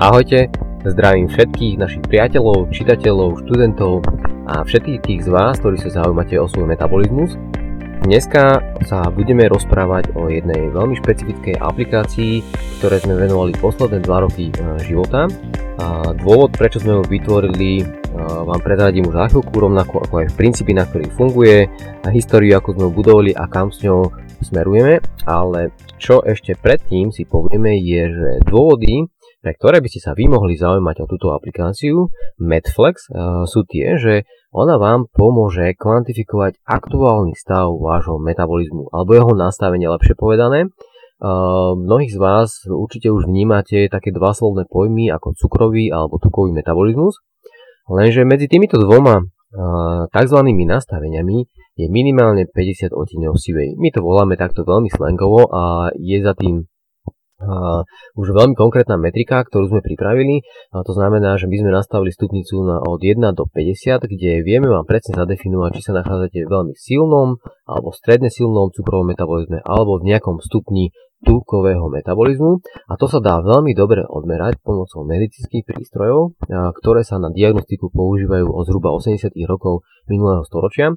Ahojte, zdravím všetkých našich priateľov, čitateľov, študentov a všetkých tých z vás, ktorí sa zaujímate o svoj metabolizmus. Dneska sa budeme rozprávať o jednej veľmi špecifickej aplikácii, ktoré sme venovali posledné 2 roky e, života. A dôvod, prečo sme ho vytvorili, e, vám prezradím už za chvíľku, rovnako ako aj v princípy, na ktorých funguje, a históriu, ako sme ho budovali a kam s ňou smerujeme, ale čo ešte predtým si povieme je, že dôvody, pre ktoré by ste sa vy mohli zaujímať o túto aplikáciu Medflex uh, sú tie, že ona vám pomôže kvantifikovať aktuálny stav vášho metabolizmu alebo jeho nastavenie lepšie povedané. Uh, mnohých z vás určite už vnímate také dva slovné pojmy ako cukrový alebo tukový metabolizmus, lenže medzi týmito dvoma uh, tzv. nastaveniami je minimálne 50 odtieňov sivej. My to voláme takto veľmi slangovo a je za tým už veľmi konkrétna metrika, ktorú sme pripravili. A to znamená, že my sme nastavili stupnicu na od 1 do 50, kde vieme vám presne zadefinovať, či sa nachádzate v veľmi silnom alebo stredne silnom cukrovom metabolizme alebo v nejakom stupni tukového metabolizmu a to sa dá veľmi dobre odmerať pomocou medicínskych prístrojov, ktoré sa na diagnostiku používajú od zhruba 80 rokov minulého storočia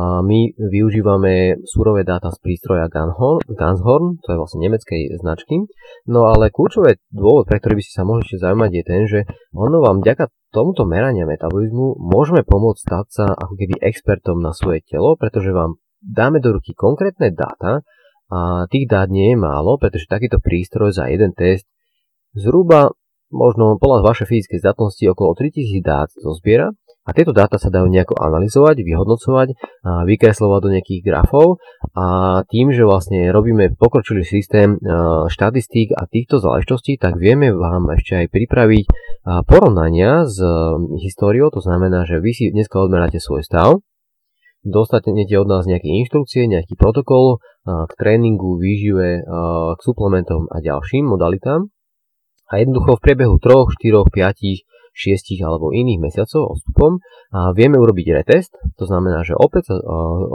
my využívame surové dáta z prístroja Ganshorn, to je vlastne nemeckej značky. No ale kľúčové dôvod, pre ktorý by ste sa mohli ešte zaujímať, je ten, že ono vám vďaka tomuto merania metabolizmu môžeme pomôcť stať sa ako keby expertom na svoje telo, pretože vám dáme do ruky konkrétne dáta a tých dát nie je málo, pretože takýto prístroj za jeden test zhruba možno podľa vašej fyzickej zdatnosti okolo 3000 dát zozbiera a tieto dáta sa dajú nejako analyzovať, vyhodnocovať, vykreslovať do nejakých grafov a tým, že vlastne robíme pokročilý systém štatistík a týchto záležitostí, tak vieme vám ešte aj pripraviť porovnania s históriou, to znamená, že vy si dneska odmeráte svoj stav, dostanete od nás nejaké inštrukcie, nejaký protokol k tréningu, výžive, k suplementom a ďalším modalitám a jednoducho v priebehu 3, 4, 5 6 alebo iných mesiacov odstupom a vieme urobiť retest, to znamená, že opäť sa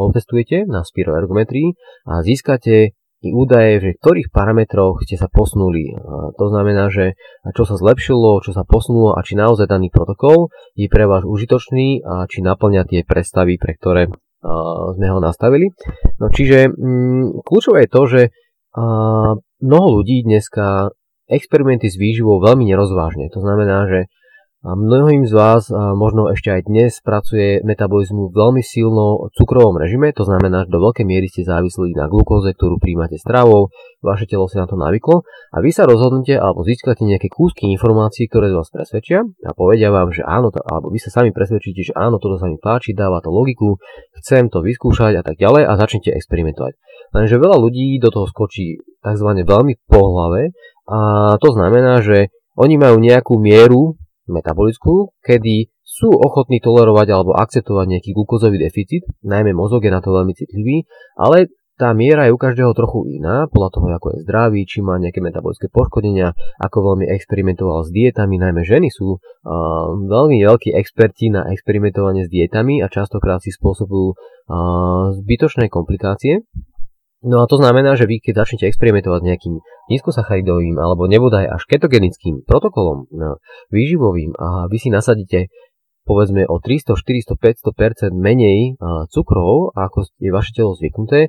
otestujete na spiroergometrii a získate i údaje, že v ktorých parametroch ste sa posunuli. To znamená, že čo sa zlepšilo, čo sa posunulo a či naozaj daný protokol je pre vás užitočný a či naplňa tie predstavy, pre ktoré sme ho nastavili. No čiže mm, kľúčové je to, že mnoho ľudí dneska experimenty s výživou veľmi nerozvážne. To znamená, že a mnohým z vás a možno ešte aj dnes pracuje metabolizmu v veľmi silno cukrovom režime, to znamená, že do veľkej miery ste závislí na glukóze, ktorú príjmate stravou, vaše telo sa na to navyklo a vy sa rozhodnete alebo získate nejaké kúsky informácií, ktoré vás presvedčia a povedia vám, že áno, alebo vy sa sami presvedčíte, že áno, toto sa mi páči, dáva to logiku, chcem to vyskúšať a tak ďalej a začnete experimentovať. Lenže veľa ľudí do toho skočí tzv. veľmi po hlave a to znamená, že oni majú nejakú mieru metabolickú, kedy sú ochotní tolerovať alebo akceptovať nejaký glukózový deficit, najmä mozog je na to veľmi citlivý, ale tá miera je u každého trochu iná, podľa toho, ako je zdravý, či má nejaké metabolické poškodenia, ako veľmi experimentoval s dietami, najmä ženy sú uh, veľmi veľkí experti na experimentovanie s dietami a častokrát si spôsobujú uh, zbytočné komplikácie, No a to znamená, že vy keď začnete experimentovať s nejakým nízkosacharidovým alebo nebodaj až ketogenickým protokolom no, výživovým a vy si nasadíte povedzme o 300, 400, 500% menej cukrov, ako je vaše telo zvyknuté,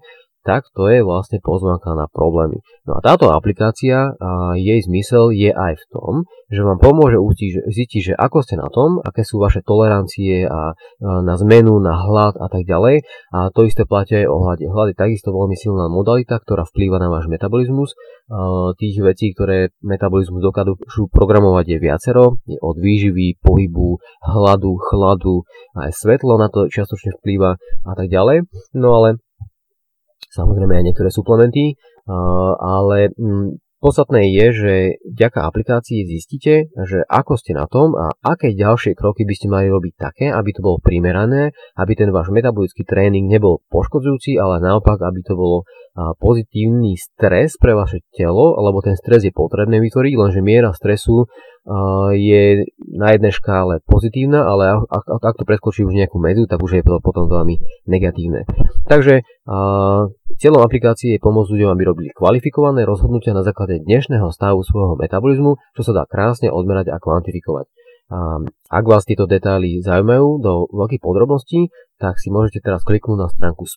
tak to je vlastne pozvánka na problémy. No a táto aplikácia, a jej zmysel je aj v tom, že vám pomôže zistiť, že ako ste na tom, aké sú vaše tolerancie a, na zmenu, na hlad a tak ďalej. A to isté platí aj o hlade. Hlad je takisto veľmi silná modalita, ktorá vplýva na váš metabolizmus. A tých vecí, ktoré metabolizmus dokážu programovať je viacero. Je od výživy, pohybu, hladu, chladu, aj svetlo na to čiastočne vplýva a tak ďalej. No ale samozrejme aj niektoré suplementy, ale mm, Podstatné je, že vďaka aplikácii zistíte, že ako ste na tom a aké ďalšie kroky by ste mali robiť také, aby to bolo primerané, aby ten váš metabolický tréning nebol poškodzujúci, ale naopak, aby to bolo pozitívny stres pre vaše telo, lebo ten stres je potrebné vytvoriť, lenže miera stresu je na jednej škále pozitívna, ale ak, ak to preskočí už nejakú medzu, tak už je to potom veľmi negatívne. Takže cieľom aplikácie je pomôcť ľuďom, aby robili kvalifikované rozhodnutia na základe dnešného stavu svojho metabolizmu, čo sa dá krásne odmerať a kvantifikovať. Ak vás tieto detaily zaujímajú do veľkých podrobností, tak si môžete teraz kliknúť na stránku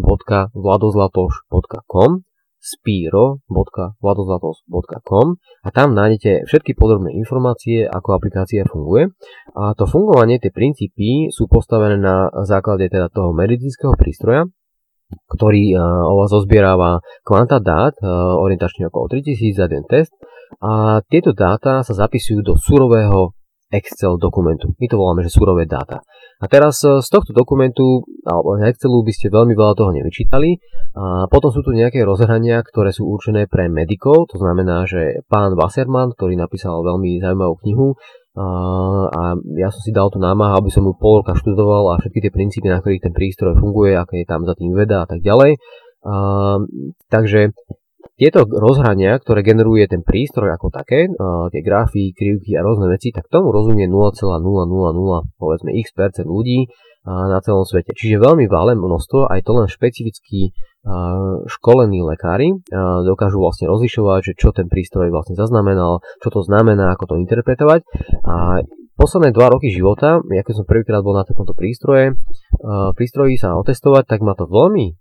spiro.vladozlatoš.com spiro.vladozlatos.com a tam nájdete všetky podrobné informácie, ako aplikácia funguje. A to fungovanie, tie princípy sú postavené na základe teda toho medicínskeho prístroja, ktorý o vás zozbierava kvanta dát, orientačne okolo 3000 za jeden test a tieto dáta sa zapisujú do surového Excel dokumentu. My to voláme, že surové dáta. A teraz e, z tohto dokumentu alebo z Excelu by ste veľmi veľa toho nevyčítali. A potom sú tu nejaké rozhrania, ktoré sú určené pre medikov, to znamená, že pán Wasserman, ktorý napísal veľmi zaujímavú knihu, a ja som si dal tú námahu, aby som ju pol roka študoval a všetky tie princípy, na ktorých ten prístroj funguje, aké je tam za tým veda a tak ďalej. A, takže tieto rozhrania, ktoré generuje ten prístroj ako také, tie grafy, krivky a rôzne veci, tak tomu rozumie 0,000 povedzme x percent ľudí na celom svete. Čiže veľmi veľa množstvo, aj to len špecificky školení lekári dokážu vlastne rozlišovať, že čo ten prístroj vlastne zaznamenal, čo to znamená, ako to interpretovať. A posledné dva roky života, ja keď som prvýkrát bol na takomto prístroje, prístroji sa otestovať, tak ma to veľmi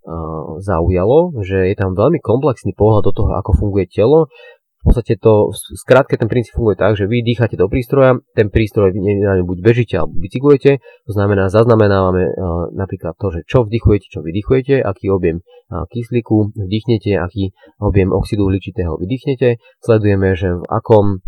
zaujalo, že je tam veľmi komplexný pohľad do toho, ako funguje telo. V podstate to, skrátke ten princíp funguje tak, že vy dýchate do prístroja, ten prístroj buď bežíte alebo bicyklujete, to znamená zaznamenávame napríklad to, že čo vdychujete, čo vydychujete, aký objem kyslíku vdychnete, aký objem oxidu uhličitého vydýchnete, sledujeme, že v akom,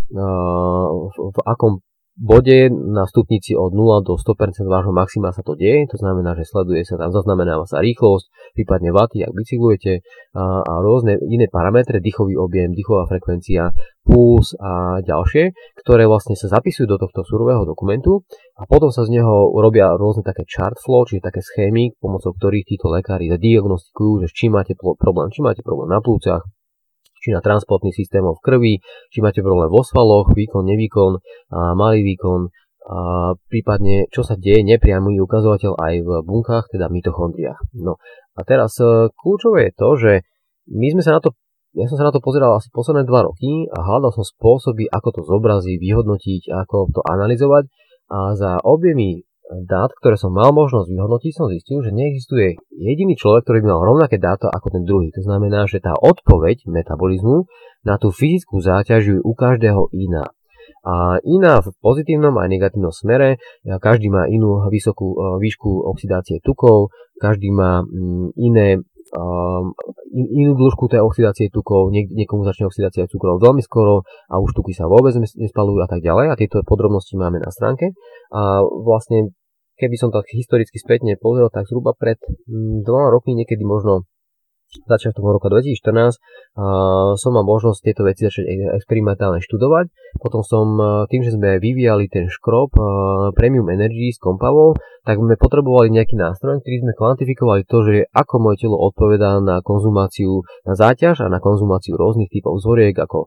v akom bode na stupnici od 0 do 100% vášho maxima sa to deje, to znamená, že sleduje sa tam, zaznamenáva sa rýchlosť, prípadne vaty, ak bicyklujete a, a rôzne iné parametre, dýchový objem, dýchová frekvencia, puls a ďalšie, ktoré vlastne sa zapisujú do tohto surového dokumentu a potom sa z neho robia rôzne také chart flow, čiže také schémy, pomocou ktorých títo lekári diagnostikujú, že či máte problém, či máte problém na plúcach, či na transportných systémoch v krvi, či máte problém vo svaloch, výkon, nevýkon, malý výkon, a prípadne čo sa deje, nepriamy ukazovateľ aj v bunkách, teda mitochondriách. No a teraz e, kľúčové je to, že my sme sa na to ja som sa na to pozeral asi posledné dva roky a hľadal som spôsoby, ako to zobraziť, vyhodnotiť, ako to analyzovať a za objemy dát, ktoré som mal možnosť vyhodnotiť, som zistil, že neexistuje jediný človek, ktorý by mal rovnaké dáta ako ten druhý. To znamená, že tá odpoveď metabolizmu na tú fyzickú záťaž je u každého iná. A iná v pozitívnom aj negatívnom smere, každý má inú vysokú e, výšku oxidácie tukov, každý má mm, iné um, in, inú dĺžku tej oxidácie tukov, niek- niekomu začne oxidácia cukrov veľmi skoro a už tuky sa vôbec nespalujú a tak ďalej a tieto podrobnosti máme na stránke a vlastne keby som tak historicky spätne pozrel, tak zhruba pred mm, dvoma rokmi, niekedy možno začiatkom roka 2014 uh, som mal možnosť tieto veci začať e- experimentálne študovať. Potom som, uh, tým, že sme vyvíjali ten škrob uh, Premium Energy s kompavou, tak sme potrebovali nejaký nástroj, ktorý sme kvantifikovali to, že ako moje telo odpovedá na konzumáciu, na záťaž a na konzumáciu rôznych typov vzoriek, ako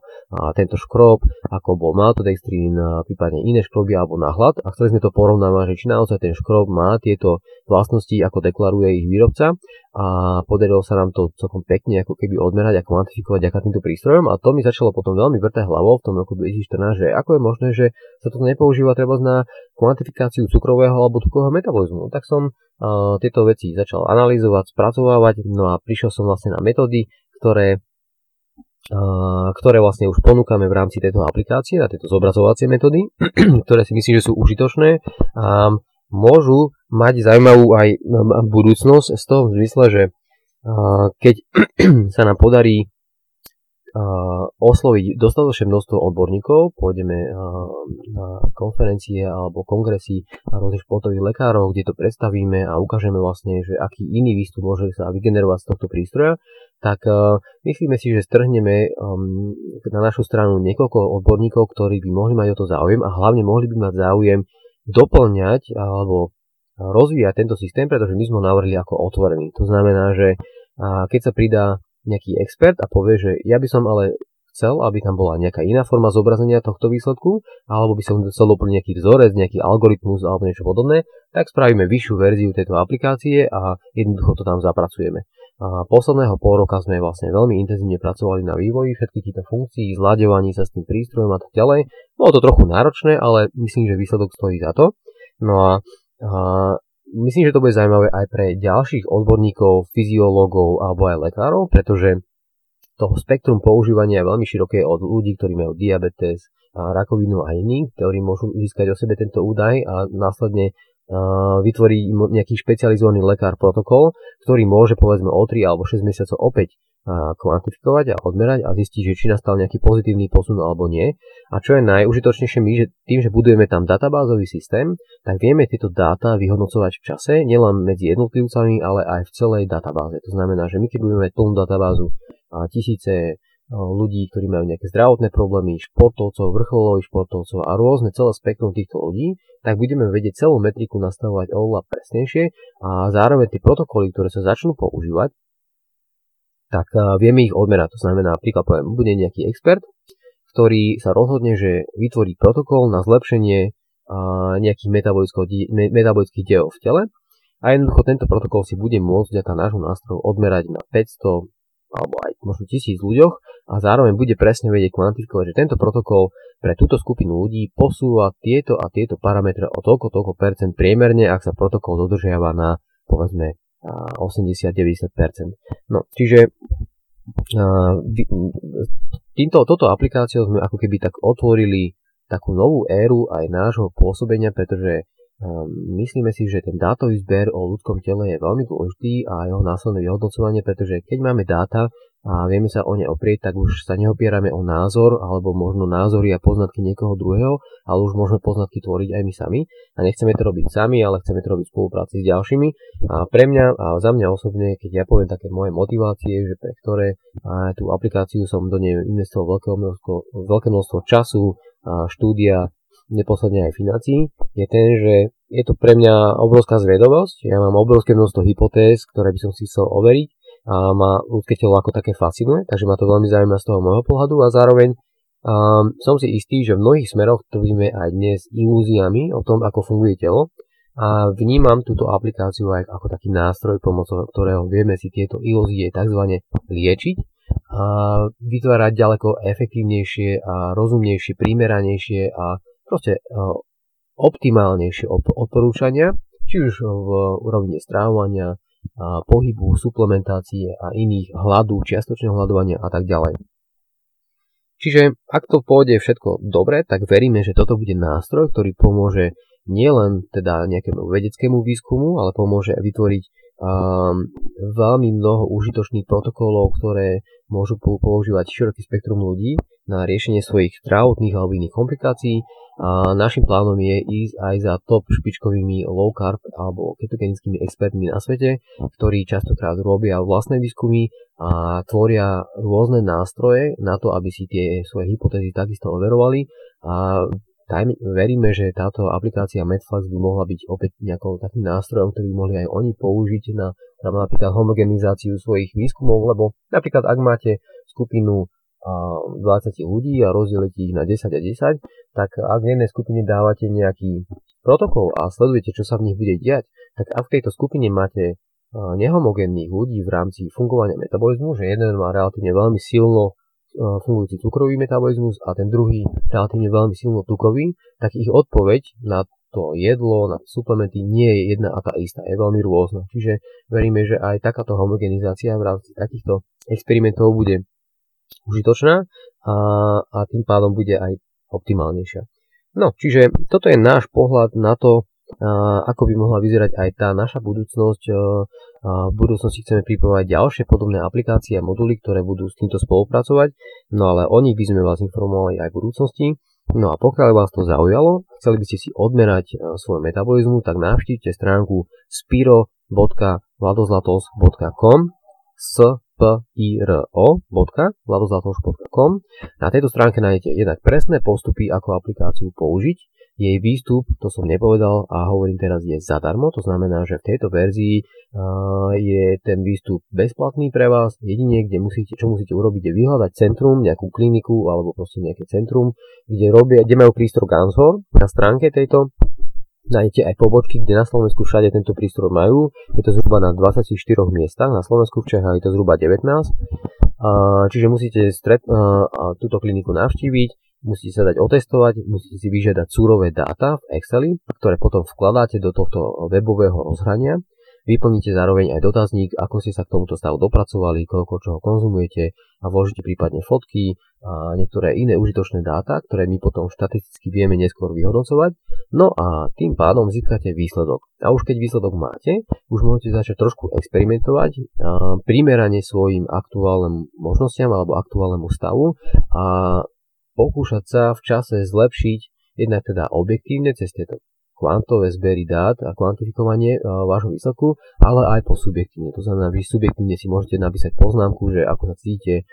tento škrob, ako bol maltodextrín, prípadne iné škroby alebo náhľad. A chceli sme to porovnávať, že či naozaj ten škrob má tieto vlastnosti, ako deklaruje ich výrobca. A podarilo sa nám to celkom pekne ako keby odmerať a kvantifikovať ďaká týmto prístrojom. A to mi začalo potom veľmi vrtať hlavou v tom roku 2014, že ako je možné, že sa to nepoužíva treba na kvantifikáciu cukrového alebo tukového metabolizmu. Tak som uh, tieto veci začal analyzovať, spracovávať, no a prišiel som vlastne na metódy, ktoré ktoré vlastne už ponúkame v rámci tejto aplikácie, na tieto zobrazovacie metódy, ktoré si myslím, že sú užitočné môžu mať zaujímavú aj budúcnosť z toho zmysle, že keď sa nám podarí osloviť dostatočné množstvo odborníkov, pôjdeme na konferencie alebo kongresy rôznych športových lekárov, kde to predstavíme a ukážeme vlastne, že aký iný výstup môže sa vygenerovať z tohto prístroja, tak myslíme si, že strhneme um, na našu stranu niekoľko odborníkov, ktorí by mohli mať o to záujem a hlavne mohli by mať záujem doplňať alebo rozvíjať tento systém, pretože my sme ho navrhli ako otvorený. To znamená, že keď sa pridá nejaký expert a povie, že ja by som ale chcel, aby tam bola nejaká iná forma zobrazenia tohto výsledku, alebo by som chcel doplniť nejaký vzorec, nejaký algoritmus alebo niečo podobné, tak spravíme vyššiu verziu tejto aplikácie a jednoducho to tam zapracujeme. A posledného pol roka sme vlastne veľmi intenzívne pracovali na vývoji všetkých týchto funkcií, zľaďovaní sa s tým prístrojom a tak ďalej. Bolo to trochu náročné, ale myslím, že výsledok stojí za to. No a, a myslím, že to bude zaujímavé aj pre ďalších odborníkov, fyziológov alebo aj lekárov, pretože toho spektrum používania je veľmi široké od ľudí, ktorí majú diabetes, rakovinu a iní, ktorí môžu získať o sebe tento údaj a následne vytvorí nejaký špecializovaný lekár protokol, ktorý môže povedzme o 3 alebo 6 mesiacov opäť kvantifikovať a odmerať a zistiť, že či nastal nejaký pozitívny posun alebo nie. A čo je najužitočnejšie my, že tým, že budujeme tam databázový systém, tak vieme tieto dáta vyhodnocovať v čase, nielen medzi jednotlivcami, ale aj v celej databáze. To znamená, že my keď budeme mať plnú databázu a tisíce ľudí, ktorí majú nejaké zdravotné problémy, športovcov, vrcholových športovcov a rôzne celé spektrum týchto ľudí, tak budeme vedieť celú metriku nastavovať oveľa presnejšie a zároveň tie protokoly, ktoré sa začnú používať, tak vieme ich odmerať. To znamená, napríklad poviem, bude nejaký expert, ktorý sa rozhodne, že vytvorí protokol na zlepšenie nejakých metabolických dejov v tele a jednoducho tento protokol si bude môcť vďaka nášho nástroju odmerať na 500 alebo aj možno tisíc ľuďoch a zároveň bude presne vedieť kvantifikovať, že tento protokol pre túto skupinu ľudí posúva tieto a tieto parametre o toľko, toľko percent priemerne, ak sa protokol dodržiava na povedzme 80-90%. No, čiže týmto, toto aplikáciou sme ako keby tak otvorili takú novú éru aj nášho pôsobenia, pretože myslíme si, že ten dátový zber o ľudskom tele je veľmi dôležitý a jeho následné vyhodnocovanie, pretože keď máme dáta a vieme sa o ne oprieť, tak už sa neopierame o názor alebo možno názory a poznatky niekoho druhého, ale už môžeme poznatky tvoriť aj my sami. A nechceme to robiť sami, ale chceme to robiť v spolupráci s ďalšími. A pre mňa a za mňa osobne, keď ja poviem také moje motivácie, že pre ktoré a tú aplikáciu som do nej investoval veľké množstvo, veľké množstvo času, a štúdia, neposledne aj financií, je ten, že je to pre mňa obrovská zvedovosť. Ja mám obrovské množstvo hypotéz, ktoré by som si chcel overiť a ma ľudské telo ako také fascinuje, takže ma to veľmi zaujíma z toho môjho pohľadu a zároveň um, som si istý, že v mnohých smeroch trvíme aj dnes ilúziami o tom, ako funguje telo a vnímam túto aplikáciu aj ako taký nástroj, pomocou ktorého vieme si tieto ilúzie tzv. liečiť a vytvárať ďaleko efektívnejšie a rozumnejšie, primeranejšie a proste optimálnejšie odporúčania, či už v rovine strávania, pohybu, suplementácie a iných hladu, čiastočného hľadovania a tak ďalej. Čiže ak to pôjde všetko dobre, tak veríme, že toto bude nástroj, ktorý pomôže nielen teda nejakému vedeckému výskumu, ale pomôže vytvoriť um, veľmi mnoho užitočných protokolov, ktoré môžu používať široký spektrum ľudí na riešenie svojich zdravotných alebo iných komplikácií a našim plánom je ísť aj za top špičkovými low carb alebo ketogenickými expertmi na svete, ktorí častokrát robia vlastné výskumy a tvoria rôzne nástroje na to, aby si tie svoje hypotézy takisto overovali. A Tajme, veríme, že táto aplikácia Medflex by mohla byť opäť nejakou takým nástrojom, ktorý by mohli aj oni použiť na napríklad homogenizáciu svojich výskumov, lebo napríklad ak máte skupinu 20 ľudí a rozdelíte ich na 10 a 10, tak ak v jednej skupine dávate nejaký protokol a sledujete, čo sa v nich bude diať, tak ak v tejto skupine máte nehomogénnych ľudí v rámci fungovania metabolizmu, že jeden má relatívne veľmi silno fungujúci cukrový metabolizmus a ten druhý relatívne veľmi silno tukový, tak ich odpoveď na to jedlo, na suplementy nie je jedna a tá istá, je veľmi rôzna. Čiže veríme, že aj takáto homogenizácia v rámci takýchto experimentov bude užitočná a, a tým pádom bude aj optimálnejšia. No, čiže toto je náš pohľad na to, ako by mohla vyzerať aj tá naša budúcnosť. A, v budúcnosti chceme pripravovať ďalšie podobné aplikácie a moduly, ktoré budú s týmto spolupracovať, no ale o nich by sme vás informovali aj v budúcnosti. No a pokiaľ vás to zaujalo, chceli by ste si odmerať svoj metabolizmu, tak navštívte stránku spiro.vladozlatos.com s piro.vladozlatoš.com. Na tejto stránke nájdete jednak presné postupy, ako aplikáciu použiť jej výstup, to som nepovedal a hovorím teraz, je zadarmo, to znamená, že v tejto verzii je ten výstup bezplatný pre vás. Jedine, kde musíte, čo musíte urobiť, je vyhľadať centrum, nejakú kliniku alebo proste nejaké centrum, kde, robia, kde majú prístroj Ganshor na stránke tejto Nájdete aj pobočky, kde na Slovensku všade tento prístroj majú. Je to zhruba na 24 miestach, na Slovensku v Čechách je to zhruba 19. Čiže musíte stret, túto kliniku navštíviť, musíte sa dať otestovať, musíte si vyžiadať súrové dáta v Exceli, ktoré potom vkladáte do tohto webového rozhrania Vyplníte zároveň aj dotazník, ako ste sa k tomuto stavu dopracovali, koľko čoho konzumujete a vložíte prípadne fotky a niektoré iné užitočné dáta, ktoré my potom štatisticky vieme neskôr vyhodnocovať. No a tým pádom získate výsledok. A už keď výsledok máte, už môžete začať trošku experimentovať primerane svojim aktuálnym možnostiam alebo aktuálnemu stavu a pokúšať sa v čase zlepšiť jednak teda objektívne cez tieto kvantové zbery dát a kvantifikovanie vášho výsledku, ale aj po subjektívne. To znamená, vy subjektívne si môžete napísať poznámku, že ako sa cítite,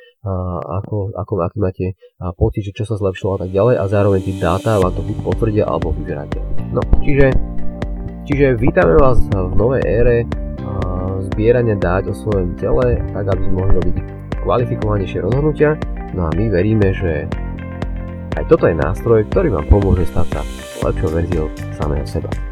ako, ako, aký máte pocit, že čo sa zlepšilo a tak ďalej a zároveň tie dáta vám to buď potvrdia alebo vyberáte. No, čiže, čiže vítame vás v novej ére zbierania dát o svojom tele, tak aby sme mohli robiť kvalifikovanejšie rozhodnutia. No a my veríme, že aj toto je nástroj, ktorý vám pomôže stať sa lepšou verziou samého seba.